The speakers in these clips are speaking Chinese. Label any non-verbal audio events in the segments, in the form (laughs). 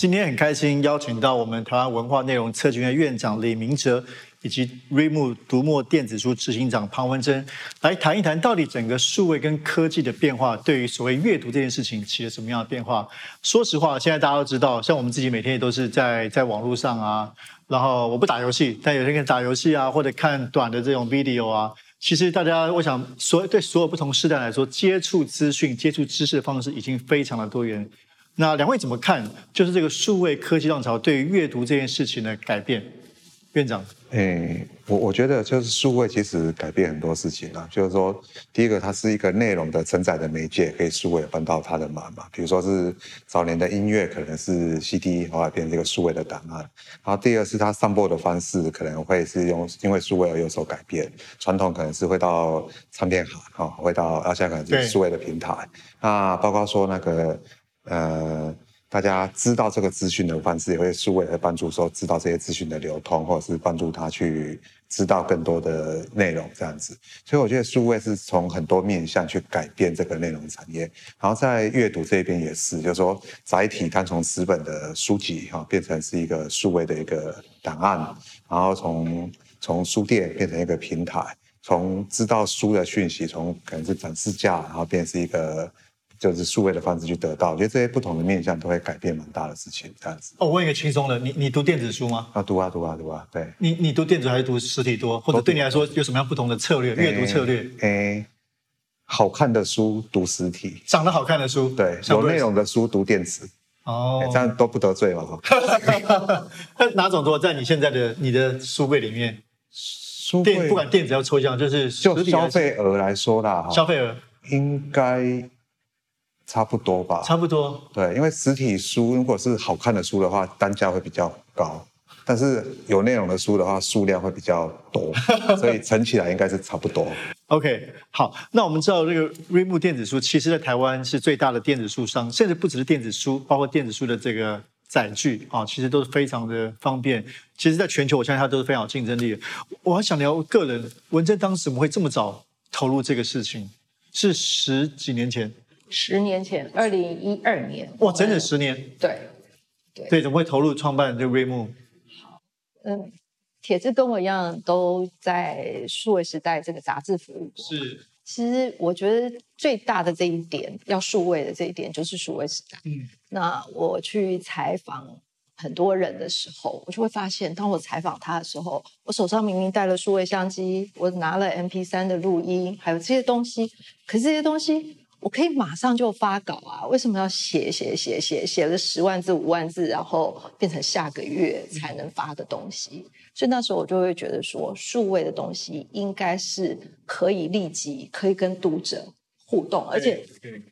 今天很开心邀请到我们台湾文化内容策群院院长李明哲，以及 Reimu 读墨电子书执行长庞文珍来谈一谈，到底整个数位跟科技的变化，对于所谓阅读这件事情起了什么样的变化？说实话，现在大家都知道，像我们自己每天也都是在在网络上啊，然后我不打游戏，但有些人打游戏啊，或者看短的这种 video 啊。其实大家，我想所对所有不同时代来说，接触资讯、接触知识的方式已经非常的多元。那两位怎么看？就是这个数位科技浪潮对于阅读这件事情的改变，院长。诶，我我觉得就是数位其实改变很多事情啊。就是说，第一个它是一个内容的承载的媒介，可以数位搬到它的码嘛。比如说是早年的音乐可能是 CD，后来变成一个数位的档案。然后第二是它上播的方式可能会是用因为数位而有所改变。传统可能是会到唱片行，哈，会到啊现在可能是数位的平台。那包括说那个。呃，大家知道这个资讯的方式，也会是为了帮助说知道这些资讯的流通，或者是帮助他去知道更多的内容这样子。所以我觉得数位是从很多面向去改变这个内容产业。然后在阅读这边也是，就是说载体它从十本的书籍哈变成是一个数位的一个档案，然后从从书店变成一个平台，从知道书的讯息，从可能是展示架，然后变成是一个。就是数位的方式去得到，我觉得这些不同的面向都会改变蛮大的事情，这样子。哦，问一个轻松的，你你读电子书吗？啊，读啊，读啊，读啊，对。你你读电子还是读实体多？或者对你来说有什么样不同的策略？阅读策略？诶，好看的书读实体，长得好看的书，对，有内容的书读电子。哦，这样都不得罪嘛？(laughs) 哪种多？在你现在的你的书柜里面，书柜不管电子要抽象，就是就消费额来说啦，消费额应该。差不多吧，差不多。对，因为实体书如果是好看的书的话，单价会比较高；但是有内容的书的话，数量会比较多，(laughs) 所以乘起来应该是差不多。OK，好，那我们知道这个瑞木电子书，其实在台湾是最大的电子书商，甚至不只是电子书，包括电子书的这个载具啊，其实都是非常的方便。其实，在全球，我相信它都是非常有竞争力的。我还想聊个人，文珍当时怎么会这么早投入这个事情？是十几年前。十年前，二零一二年，哇，整整十年，对，对，对，怎么会投入创办这个瑞木？好，嗯，铁子跟我一样，都在数位时代这个杂志服务过。是，其实我觉得最大的这一点，要数位的这一点，就是数位时代。嗯，那我去采访很多人的时候，我就会发现，当我采访他的时候，我手上明明带了数位相机，我拿了 M P 三的录音，还有这些东西，可是这些东西。我可以马上就发稿啊！为什么要写写写写写了十万字五万字，然后变成下个月才能发的东西？所以那时候我就会觉得说，数位的东西应该是可以立即可以跟读者互动，而且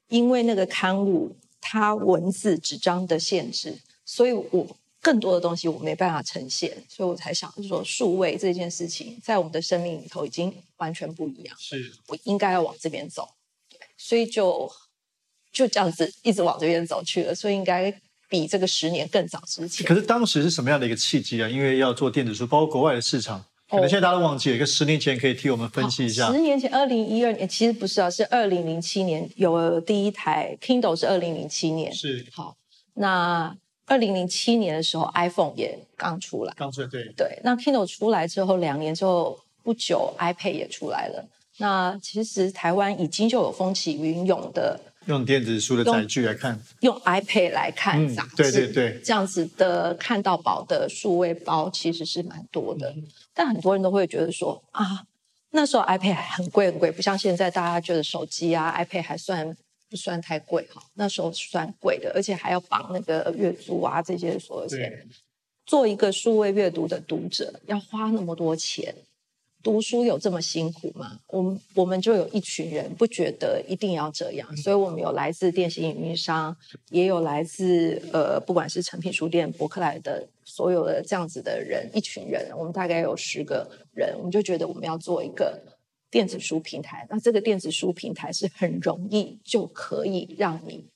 因为那个刊物它文字纸张的限制，所以我更多的东西我没办法呈现，所以我才想说，数位这件事情在我们的生命里头已经完全不一样，是我应该要往这边走。所以就就这样子一直往这边走去了，所以应该比这个十年更早之前。可是当时是什么样的一个契机啊？因为要做电子书，包括国外的市场，可能现在大家都忘记了。一个十年前可以替我们分析一下。十年前，二零一二年，其实不是啊，是二零零七年有了第一台 Kindle，是二零零七年。是好，那二零零七年的时候，iPhone 也刚出来。刚出来，对对。那 Kindle 出来之后，两年之后不久，iPad 也出来了。那其实台湾已经就有风起云涌的用电子书的载具来看，用 iPad 来看杂志，对对对，这样子的看到宝的数位包其实是蛮多的。但很多人都会觉得说啊，那时候 iPad 很贵很贵，不像现在大家觉得手机啊 iPad 还算不算太贵哈？那时候算贵的，而且还要绑那个月租啊这些所有钱。做一个数位阅读的读者要花那么多钱。读书有这么辛苦吗？我们我们就有一群人不觉得一定要这样，所以我们有来自电信运营商，也有来自呃不管是诚品书店、博客来的所有的这样子的人，一群人，我们大概有十个人，我们就觉得我们要做一个电子书平台。那这个电子书平台是很容易就可以让你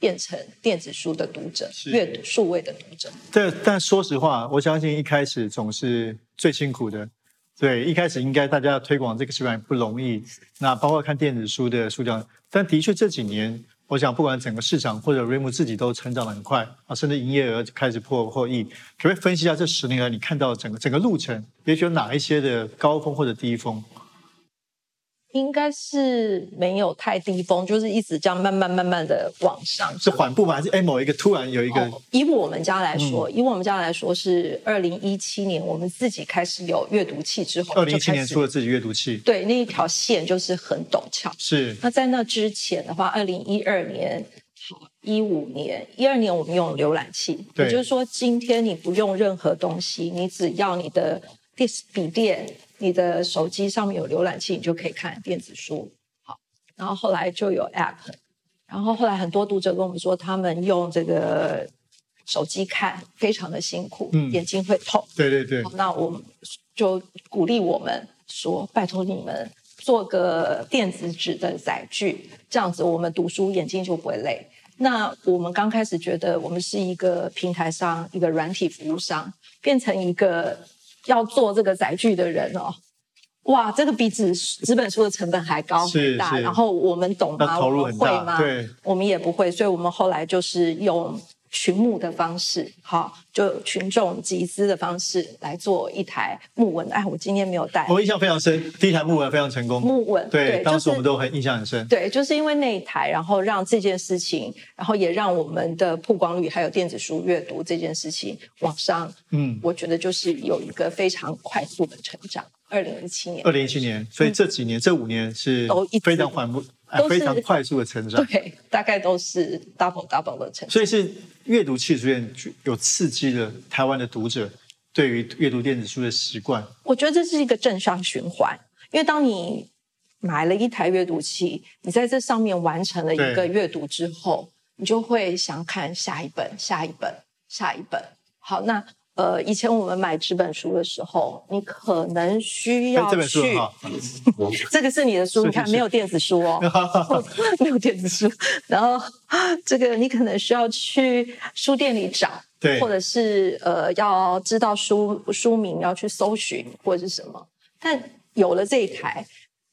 变成电子书的读者，阅读数位的读者。但但说实话，我相信一开始总是最辛苦的。对，一开始应该大家推广这个习惯不容易。那包括看电子书的数量，但的确这几年我想不管整个市场或者瑞姆自己都成长的很快啊，甚至营业额开始破破亿。可不可以分析一下这十年来你看到整个整个路程，也许有哪一些的高峰或者低峰？应该是没有太低峰，就是一直这样慢慢慢慢的往上。是缓步吗？还是哎某一个突然有一个？以我们家来说，以我们家来说是二零一七年我们自己开始有阅读器之后，二零一七年出了自己阅读器。对，那一条线就是很陡峭。是。那在那之前的话，二零一二年、一五年、一二年我们用浏览器，也就是说今天你不用任何东西，你只要你的电笔电。你的手机上面有浏览器，你就可以看电子书。好，然后后来就有 App，然后后来很多读者跟我们说，他们用这个手机看非常的辛苦，眼睛会痛。对对对。那我们就鼓励我们说，拜托你们做个电子纸的载具，这样子我们读书眼睛就不会累。那我们刚开始觉得，我们是一个平台上一个软体服务商，变成一个。要做这个载具的人哦，哇，这个比纸纸本书的成本还高很大。然后我们懂吗？我们会吗？对，我们也不会，所以我们后来就是用。群募的方式，好，就群众集资的方式来做一台木纹。哎，我今天没有带，我印象非常深，第一台木纹非常成功。木纹，对，当时我们都很印象很深。对，就是因为那一台，然后让这件事情，然后也让我们的曝光率还有电子书阅读这件事情往上。嗯，我觉得就是有一个非常快速的成长。二零一七年，二零一七年，所以这几年这五年是都非常缓步。非常快速的成长，对，大概都是 double double 的成长。所以是阅读器出现，有刺激了台湾的读者对于阅读电子书的习惯。我觉得这是一个正向循环，因为当你买了一台阅读器，你在这上面完成了一个阅读之后，你就会想看下一本、下一本、下一本。好，那。呃，以前我们买纸本书的时候，你可能需要去，(laughs) 这个是你的书，你看没有电子书哦，(laughs) (laughs) 没有电子书。然后这个你可能需要去书店里找，对，或者是呃要知道书书名要去搜寻或者是什么。但有了这一台，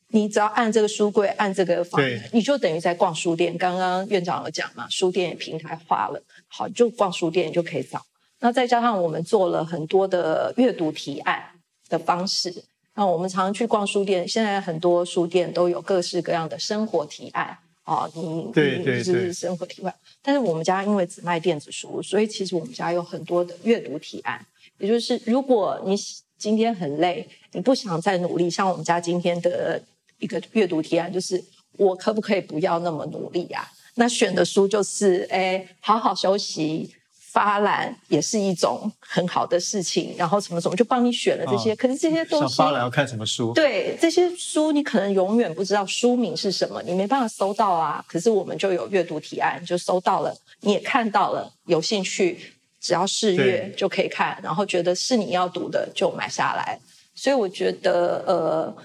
你只要按这个书柜，按这个房，你就等于在逛书店。刚刚院长有讲嘛，书店也平台化了，好，就逛书店你就可以找。那再加上我们做了很多的阅读提案的方式，那我们常常去逛书店，现在很多书店都有各式各样的生活提案啊，你对你是生活提案。但是我们家因为只卖电子书，所以其实我们家有很多的阅读提案。也就是如果你今天很累，你不想再努力，像我们家今天的一个阅读提案，就是我可不可以不要那么努力呀？那选的书就是，哎，好好休息。发懒也是一种很好的事情，然后什么什么就帮你选了这些，可是这些东西发懒要看什么书？对，这些书你可能永远不知道书名是什么，你没办法搜到啊。可是我们就有阅读提案，就搜到了，你也看到了，有兴趣只要试阅就可以看，然后觉得是你要读的就买下来。所以我觉得，呃，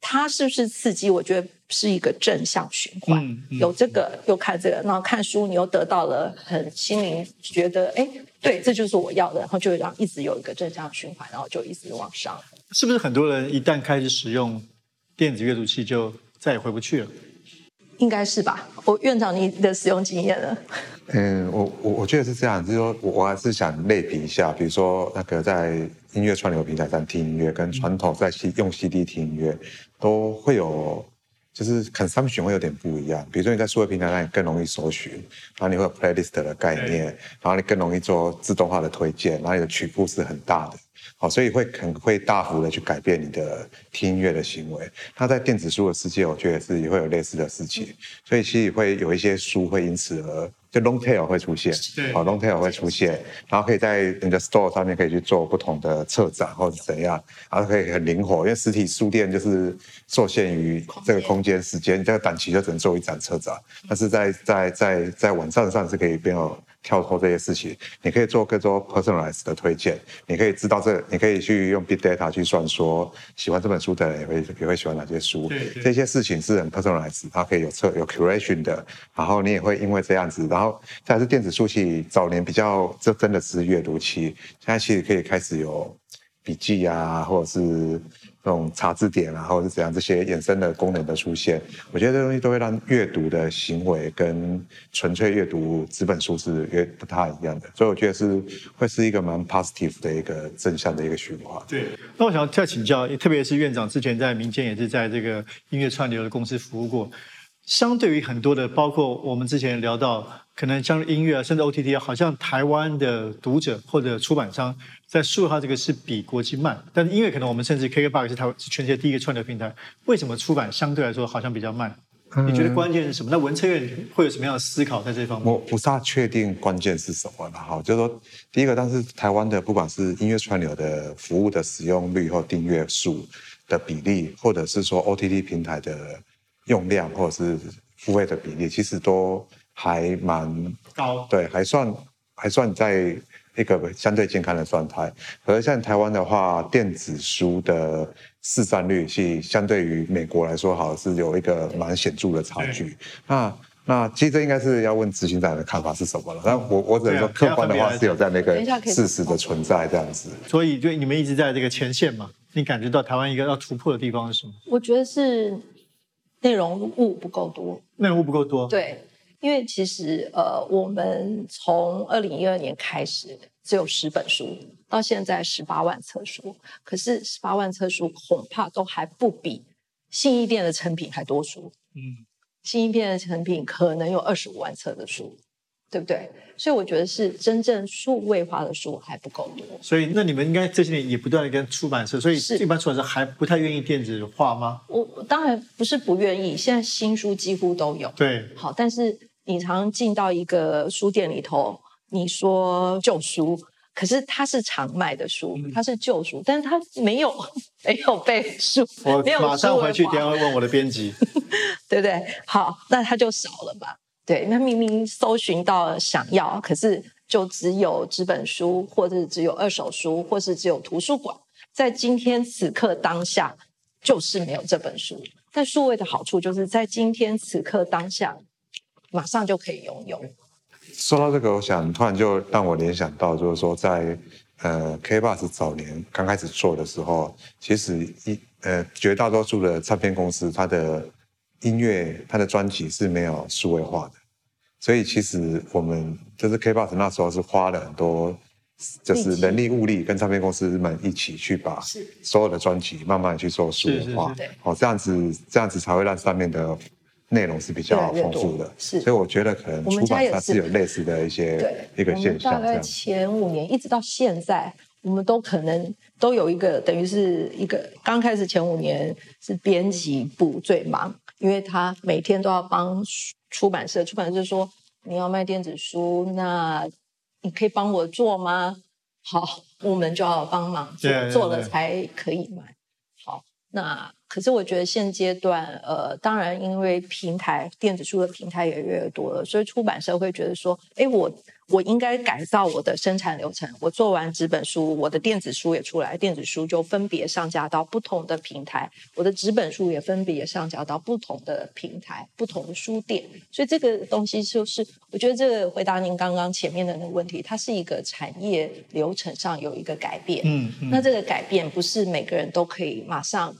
它是不是刺激？我觉得。是一个正向循环，有这个又看这个，然后看书你又得到了很心灵觉得，哎，对，这就是我要的，然后就让一直有一个正向循环，然后就一直往上。是不是很多人一旦开始使用电子阅读器，就再也回不去了？应该是吧？我院长，你的使用经验呢？(laughs) 嗯，我我我觉得是这样，就是说我我还是想类比一下，比如说那个在音乐串流平台上听音乐，跟传统在 C 用 CD 听音乐都会有。就是 consumption 会有点不一样，比如说你在数位平台上，你更容易搜寻，然后你会有 playlist 的概念，然后你更容易做自动化的推荐，然后你的曲库是很大的，好，所以会很会大幅的去改变你的听音乐的行为。那在电子书的世界，我觉得是也会有类似的事情，所以其实会有一些书会因此而。就 long tail 会出现，好，long tail 会出现，然后可以在你的 store 上面可以去做不同的策展或者怎样，然后可以很灵活，因为实体书店就是受限于这个空间时间，这个短期就只能做一展策展，但是在在在在网站上是可以变有。跳脱这些事情，你可以做更多 personalized 的推荐，你可以知道这，你可以去用 big data 去算说喜欢这本书的人也会也会喜欢哪些书，这些事情是很 personalized，它可以有测有 curation 的，然后你也会因为这样子，然后再是电子书器，早年比较这真的是阅读期，现在其实可以开始有笔记啊，或者是这种查字典啊，或者是怎样这些衍生的功能的出现，我觉得这东西都会让阅读的行为跟纯粹阅读纸本书是越不太一样的，所以我觉得是会是一个蛮 positive 的一个正向的一个循环。对，那我想再请教，特别是院长之前在民间也是在这个音乐串流的公司服务过，相对于很多的，包括我们之前聊到。可能像音乐啊，甚至 OTT 好像台湾的读者或者出版商在数字化这个是比国际慢，但是音乐可能我们甚至 KKBOX 是台湾是全世界第一个串流平台，为什么出版相对来说好像比较慢？你觉得关键是什么？那文策院会有什么样的思考在这方面？我不大确定关键是什么了哈，就是说第一个，但是台湾的不管是音乐串流的服务的使用率或订阅数的比例，或者是说 OTT 平台的用量或者是付费的比例，其实都。还蛮高，对，还算还算在一个相对健康的状态。可是像台湾的话，电子书的市占率是相对于美国来说，好是有一个蛮显著的差距。那那其实这应该是要问执行长的看法是什么了。那我我只能说，客观的话是有这样的一个事实的存在这样子。所以，就你们一直在这个前线嘛，你感觉到台湾一个要突破的地方是什么？我觉得是内容物不够多，内容物不够多，对。因为其实，呃，我们从二零一二年开始只有十本书，到现在十八万册书，可是十八万册书恐怕都还不比信义店的成品还多书。嗯，信义店的成品可能有二十五万册的书，对不对？所以我觉得是真正数位化的书还不够多。所以，那你们应该这些年也不断的跟出版社，所以一般出版社还不太愿意电子化吗？我当然不是不愿意，现在新书几乎都有。对，好，但是。你常进到一个书店里头，你说旧书，可是它是常卖的书，它是旧书，但是它没有没有被书，(laughs) 我马上回去电话问我的编辑，(laughs) 对不对？好，那它就少了吧？对，那明明搜寻到想要，可是就只有纸本书，或者只有二手书，或是只有图书馆，在今天此刻当下就是没有这本书。但数位的好处就是在今天此刻当下。马上就可以拥有。说到这个，我想突然就让我联想到，就是说在呃 K Bus 早年刚开始做的时候，其实一呃绝大多数的唱片公司，它的音乐、它的专辑是没有数位化的，所以其实我们就是 K Bus 那时候是花了很多，就是人力物力跟唱片公司们一起去把所有的专辑慢慢去做数位化，哦这样子这样子才会让上面的。内容是比较丰富的，是，所以我觉得可能出版它是有类似的一些一个现象。大概前五年一直到现在，我们都可能都有一个等于是一个刚开始前五年是编辑部最忙，因为他每天都要帮出版社，出版社说你要卖电子书，那你可以帮我做吗？好，我们就要帮忙做，做了才可以卖。那。可是我觉得现阶段，呃，当然因为平台电子书的平台也越来越多了，所以出版社会觉得说，哎，我我应该改造我的生产流程。我做完纸本书，我的电子书也出来，电子书就分别上架到不同的平台，我的纸本书也分别上架到不同的平台、不同的书店。所以这个东西就是，我觉得这个回答您刚刚前面的那个问题，它是一个产业流程上有一个改变。嗯，那这个改变不是每个人都可以马上。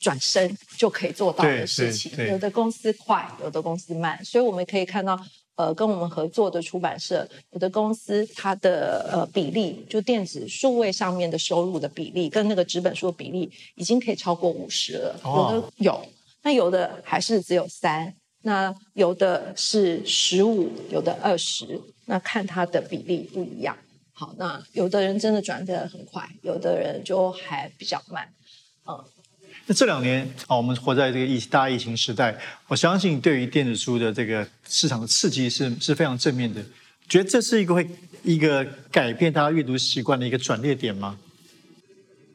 转身就可以做到的事情，有的公司快，有的公司慢，所以我们可以看到，呃，跟我们合作的出版社，有的公司它的呃比例，就电子数位上面的收入的比例，跟那个纸本书的比例，已经可以超过五十了。有的有，那有的还是只有三，那有的是十五，有的二十，那看它的比例不一样。好，那有的人真的转的很快，有的人就还比较慢，嗯。那这两年啊，我们活在这个疫大疫情时代，我相信对于电子书的这个市场的刺激是是非常正面的。觉得这是一个会一个改变大家阅读习惯的一个转捩点吗？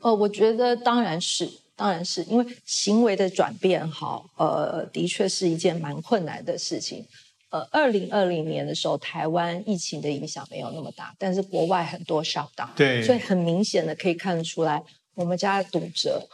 呃，我觉得当然是，当然是因为行为的转变，好，呃，的确是一件蛮困难的事情。呃，二零二零年的时候，台湾疫情的影响没有那么大，但是国外很多小档，对，所以很明显的可以看得出来，我们家的读者。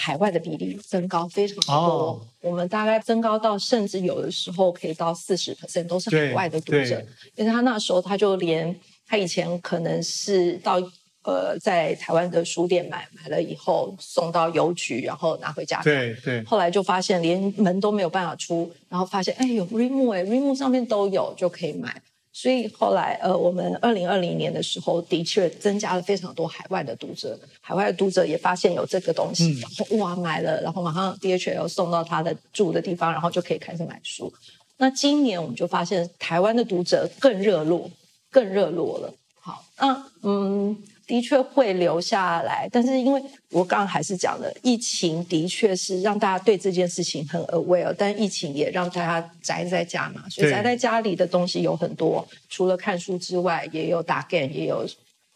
海外的比例增高非常多，我们大概增高到甚至有的时候可以到四十 percent 都是海外的读者，因为他那时候他就连他以前可能是到呃在台湾的书店买，买了以后送到邮局，然后拿回家。对对。后来就发现连门都没有办法出，然后发现哎有 Reimu 哎，Reimu 上面都有就可以买。所以后来，呃，我们二零二零年的时候，的确增加了非常多海外的读者，海外的读者也发现有这个东西，然后哇买了，然后马上 DHL 送到他的住的地方，然后就可以开始买书。那今年我们就发现，台湾的读者更热络，更热络了。好，那嗯。的确会留下来，但是因为我刚刚还是讲了，疫情的确是让大家对这件事情很 aware，但疫情也让大家宅在家嘛，所以宅在家里的东西有很多，除了看书之外，也有打 game，也有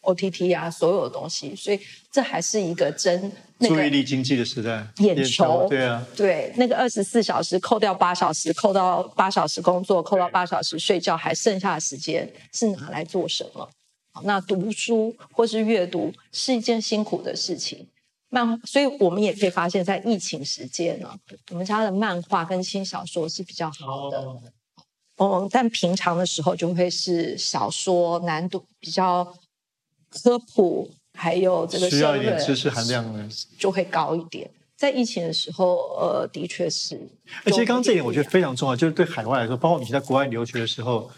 OTT 啊，所有的东西，所以这还是一个真注意力经济的时代，眼球，对啊，对，那个二十四小时扣掉八小时，扣到八小时工作，扣到八小时睡觉，还剩下的时间是拿来做什么？那读书或是阅读是一件辛苦的事情，漫，所以我们也可以发现，在疫情时间呢，我们家的漫画跟轻小说是比较好的。哦，但平常的时候就会是小说难度比较科普，还有这个需要一点知识含量呢就会高一点。在疫情的时候，呃，的确是。而且刚刚这一点我觉得非常重要，就是对海外来说，包括你在国外留学的时候。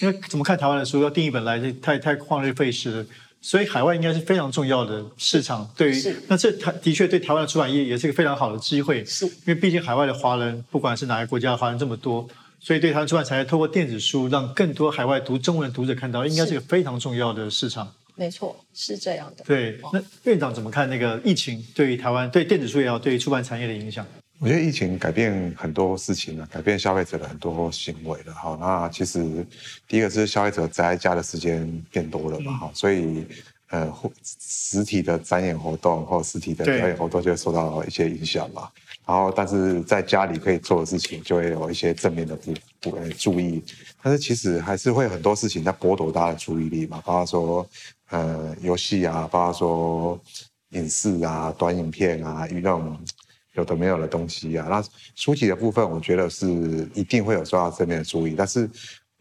因为怎么看台湾的书要订一本来，这太太旷日费时了。所以海外应该是非常重要的市场。对于那这台的确对台湾的出版业也是一个非常好的机会。是，因为毕竟海外的华人，不管是哪个国家的华人这么多，所以对台湾出版产业透过电子书，让更多海外读中文的读者看到，应该是一个非常重要的市场。没错，是这样的。对，那院长怎么看那个疫情对于台湾对电子书也好，对于出版产业的影响？我觉得疫情改变很多事情了，改变消费者的很多行为了。好，那其实第一个是消费者宅在家的时间变多了嘛，哈，所以呃，实体的展演活动或实体的表演活动就会受到一些影响嘛。然后，但是在家里可以做的事情就会有一些正面的不不注意，但是其实还是会很多事情在剥夺大家的注意力嘛，包括说呃游戏啊，包括说影视啊、短影片啊、娱乐。有的没有的东西啊，那书籍的部分，我觉得是一定会有受到正面的注意。但是，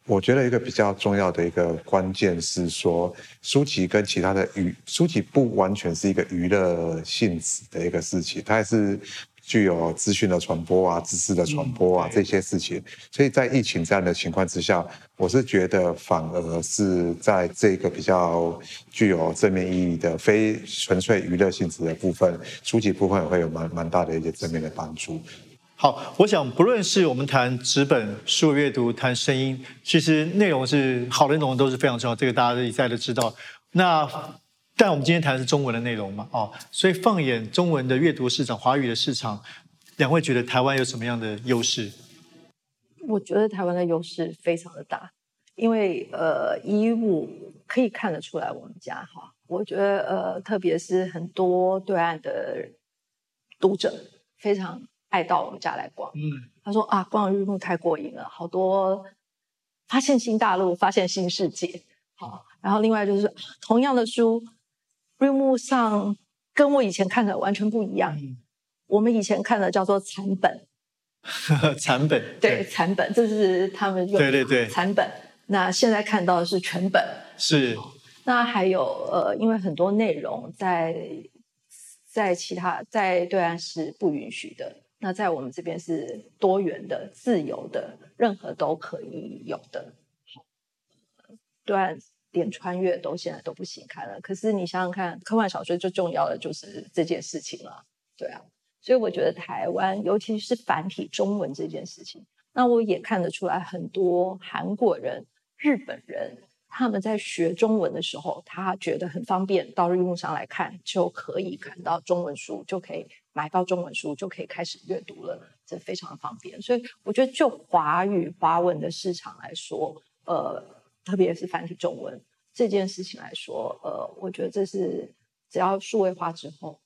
我觉得一个比较重要的一个关键是说，书籍跟其他的娱书籍不完全是一个娱乐性质的一个事情，它也是。具有资讯的传播啊，知识的传播啊，这些事情，所以在疫情这样的情况之下，我是觉得反而是在这个比较具有正面意义的非纯粹娱乐性质的部分，书籍部分也会有蛮蛮大的一些正面的帮助。好，我想不论是我们谈纸本书阅读，谈声音，其实内容是好的内容都是非常重要，这个大家一再的知道。那但我们今天谈的是中文的内容嘛，哦，所以放眼中文的阅读市场、华语的市场，两位觉得台湾有什么样的优势？我觉得台湾的优势非常的大，因为呃，衣物可以看得出来我们家哈，我觉得呃，特别是很多对岸的读者非常爱到我们家来逛，嗯，他说啊，逛日暮太过瘾了，好多发现新大陆，发现新世界，好，然后另外就是同样的书。绿幕上跟我以前看的完全不一样。我们以前看的叫做残本，(laughs) 残本对残本，这是他们用对对对残本。那现在看到的是全本，是。那还有呃，因为很多内容在在其他在对岸是不允许的，那在我们这边是多元的、自由的，任何都可以有的。好，对岸。连穿越都现在都不行看了，可是你想想看，科幻小说最重要的就是这件事情了，对啊，所以我觉得台湾，尤其是繁体中文这件事情，那我也看得出来，很多韩国人、日本人他们在学中文的时候，他觉得很方便，到日用上来看就可以看到中文书，就可以买到中文书，就可以开始阅读了，这非常方便。所以我觉得，就华语华文的市场来说，呃。特别是繁体中文这件事情来说，呃，我觉得这是只要数位化之后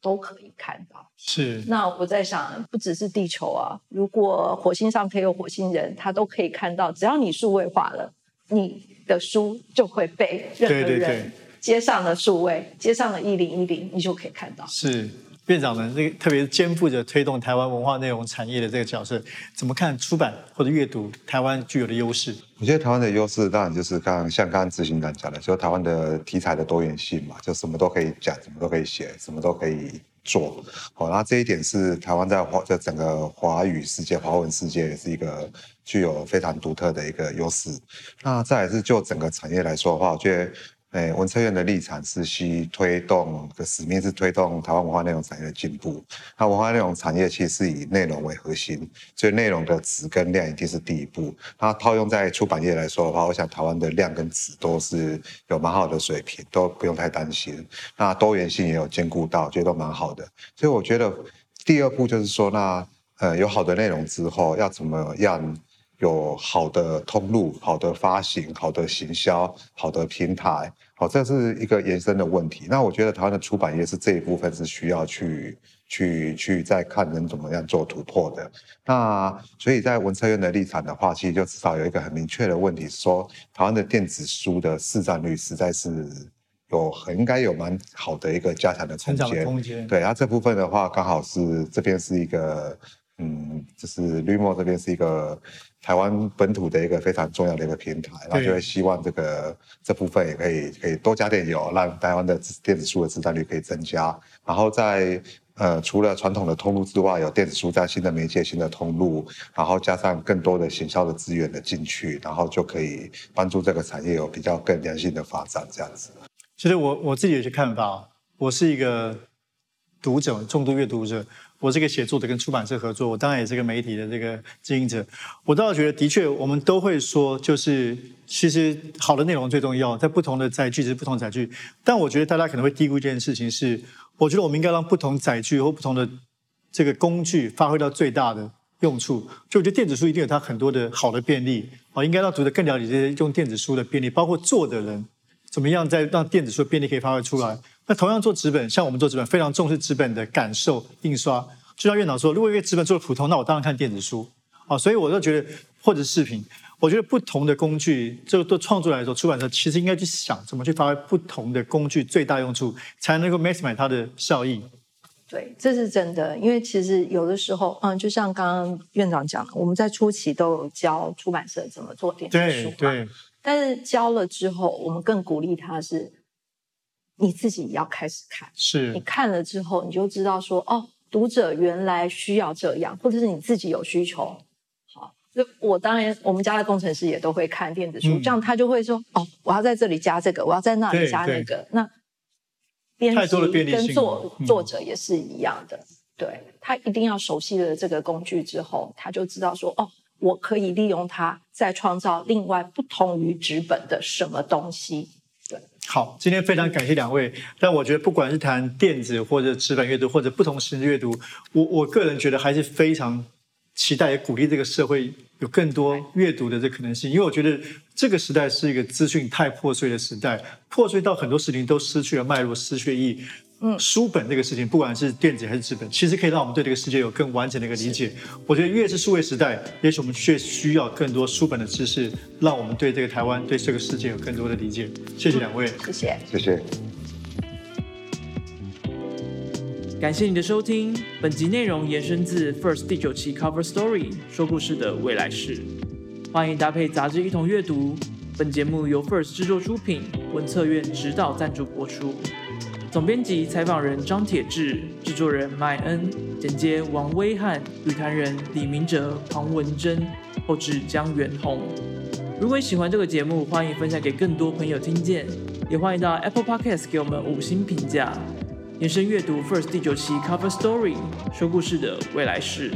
都可以看到。是。那我在想，不只是地球啊，如果火星上可以有火星人，他都可以看到。只要你数位化了，你的书就会被任何人接上了数位，接上了一零一零，你就可以看到。是。院长呢，这个特别是肩负着推动台湾文化内容产业的这个角色，怎么看出版或者阅读台湾具有的优势？我觉得台湾的优势当然就是刚像刚刚执行长讲的，就台湾的题材的多元性嘛，就什么都可以讲，什么都可以写，什么都可以做。好，那这一点是台湾在华在整个华语世界、华文世界也是一个具有非常独特的一个优势。那再来是就整个产业来说的话，我觉得。诶，文策院的立场是需推动的使命是推动台湾文化内容产业的进步。那文化内容产业其实是以内容为核心，所以内容的质跟量一定是第一步。那套用在出版业来说的话，我想台湾的量跟质都是有蛮好的水平，都不用太担心。那多元性也有兼顾到，觉得都蛮好的。所以我觉得第二步就是说，那呃有好的内容之后，要怎么样？有好的通路、好的发行、好的行销、好的平台，好，这是一个延伸的问题。那我觉得台湾的出版业是这一部分是需要去、去、去再看能怎么样做突破的。那所以在文策院的立场的话，其实就至少有一个很明确的问题，说台湾的电子书的市占率实在是有很应该有蛮好的一个加强的空间。空间。对，那这部分的话，刚好是这边是一个，嗯，就是绿墨这边是一个。台湾本土的一个非常重要的一个平台，然后就会希望这个这部分也可以可以多加点油，让台湾的电子书的市占率可以增加。然后在呃除了传统的通路之外，有电子书在新的媒介、新的通路，然后加上更多的行销的资源的进去，然后就可以帮助这个产业有比较更良性的发展。这样子。其实我我自己有些看法，我是一个读者，重度阅读者。我这个写作的跟出版社合作，我当然也是个媒体的这个经营者。我倒觉得，的确，我们都会说，就是其实好的内容最重要，在不同的载具是不同载具。但我觉得大家可能会低估一件事情是，我觉得我们应该让不同载具或不同的这个工具发挥到最大的用处。就我觉得电子书一定有它很多的好的便利啊，应该让读者更了解这些用电子书的便利，包括做的人怎么样在让电子书的便利可以发挥出来。那同样做纸本，像我们做纸本，非常重视纸本的感受、印刷。就像院长说，如果一个纸本做的普通，那我当然看电子书啊。所以我就觉得，或者视频，我觉得不同的工具，这个都创作来说，出版社其实应该去想怎么去发挥不同的工具最大用处，才能够 maximize 它的效益。对，这是真的。因为其实有的时候，嗯，就像刚刚院长讲的，我们在初期都有教出版社怎么做电子书对。但是教了之后，我们更鼓励他是。你自己要开始看，是你看了之后，你就知道说，哦，读者原来需要这样，或者是你自己有需求。好，就我当然，我们家的工程师也都会看电子书，这样他就会说，哦，我要在这里加这个，我要在那里加那个。那编辑跟作作者也是一样的，对他一定要熟悉了这个工具之后，他就知道说，哦，我可以利用它再创造另外不同于纸本的什么东西。好，今天非常感谢两位。但我觉得，不管是谈电子或者纸板阅读，或者不同形式阅读，我我个人觉得还是非常期待也鼓励这个社会有更多阅读的这可能性。因为我觉得这个时代是一个资讯太破碎的时代，破碎到很多事情都失去了脉络，失去意义。嗯，书本这个事情，不管是电子还是纸本，其实可以让我们对这个世界有更完整的一个理解。我觉得越是数位时代，也许我们越需要更多书本的知识，让我们对这个台湾、对这个世界有更多的理解。谢谢两位，谢谢，谢谢。感谢你的收听，本集内容延伸自 First 第九期 Cover Story 说故事的未来式，欢迎搭配杂志一同阅读。本节目由 First 制作出品，文策院指导赞助播出。总编辑、采访人张铁志，制作人麦恩，剪接王威汉，语坛人李明哲、庞文珍，后制江元宏。如果你喜欢这个节目，欢迎分享给更多朋友听见，也欢迎到 Apple Podcast 给我们五星评价。延伸阅读 First 第九期 Cover Story，说故事的未来式。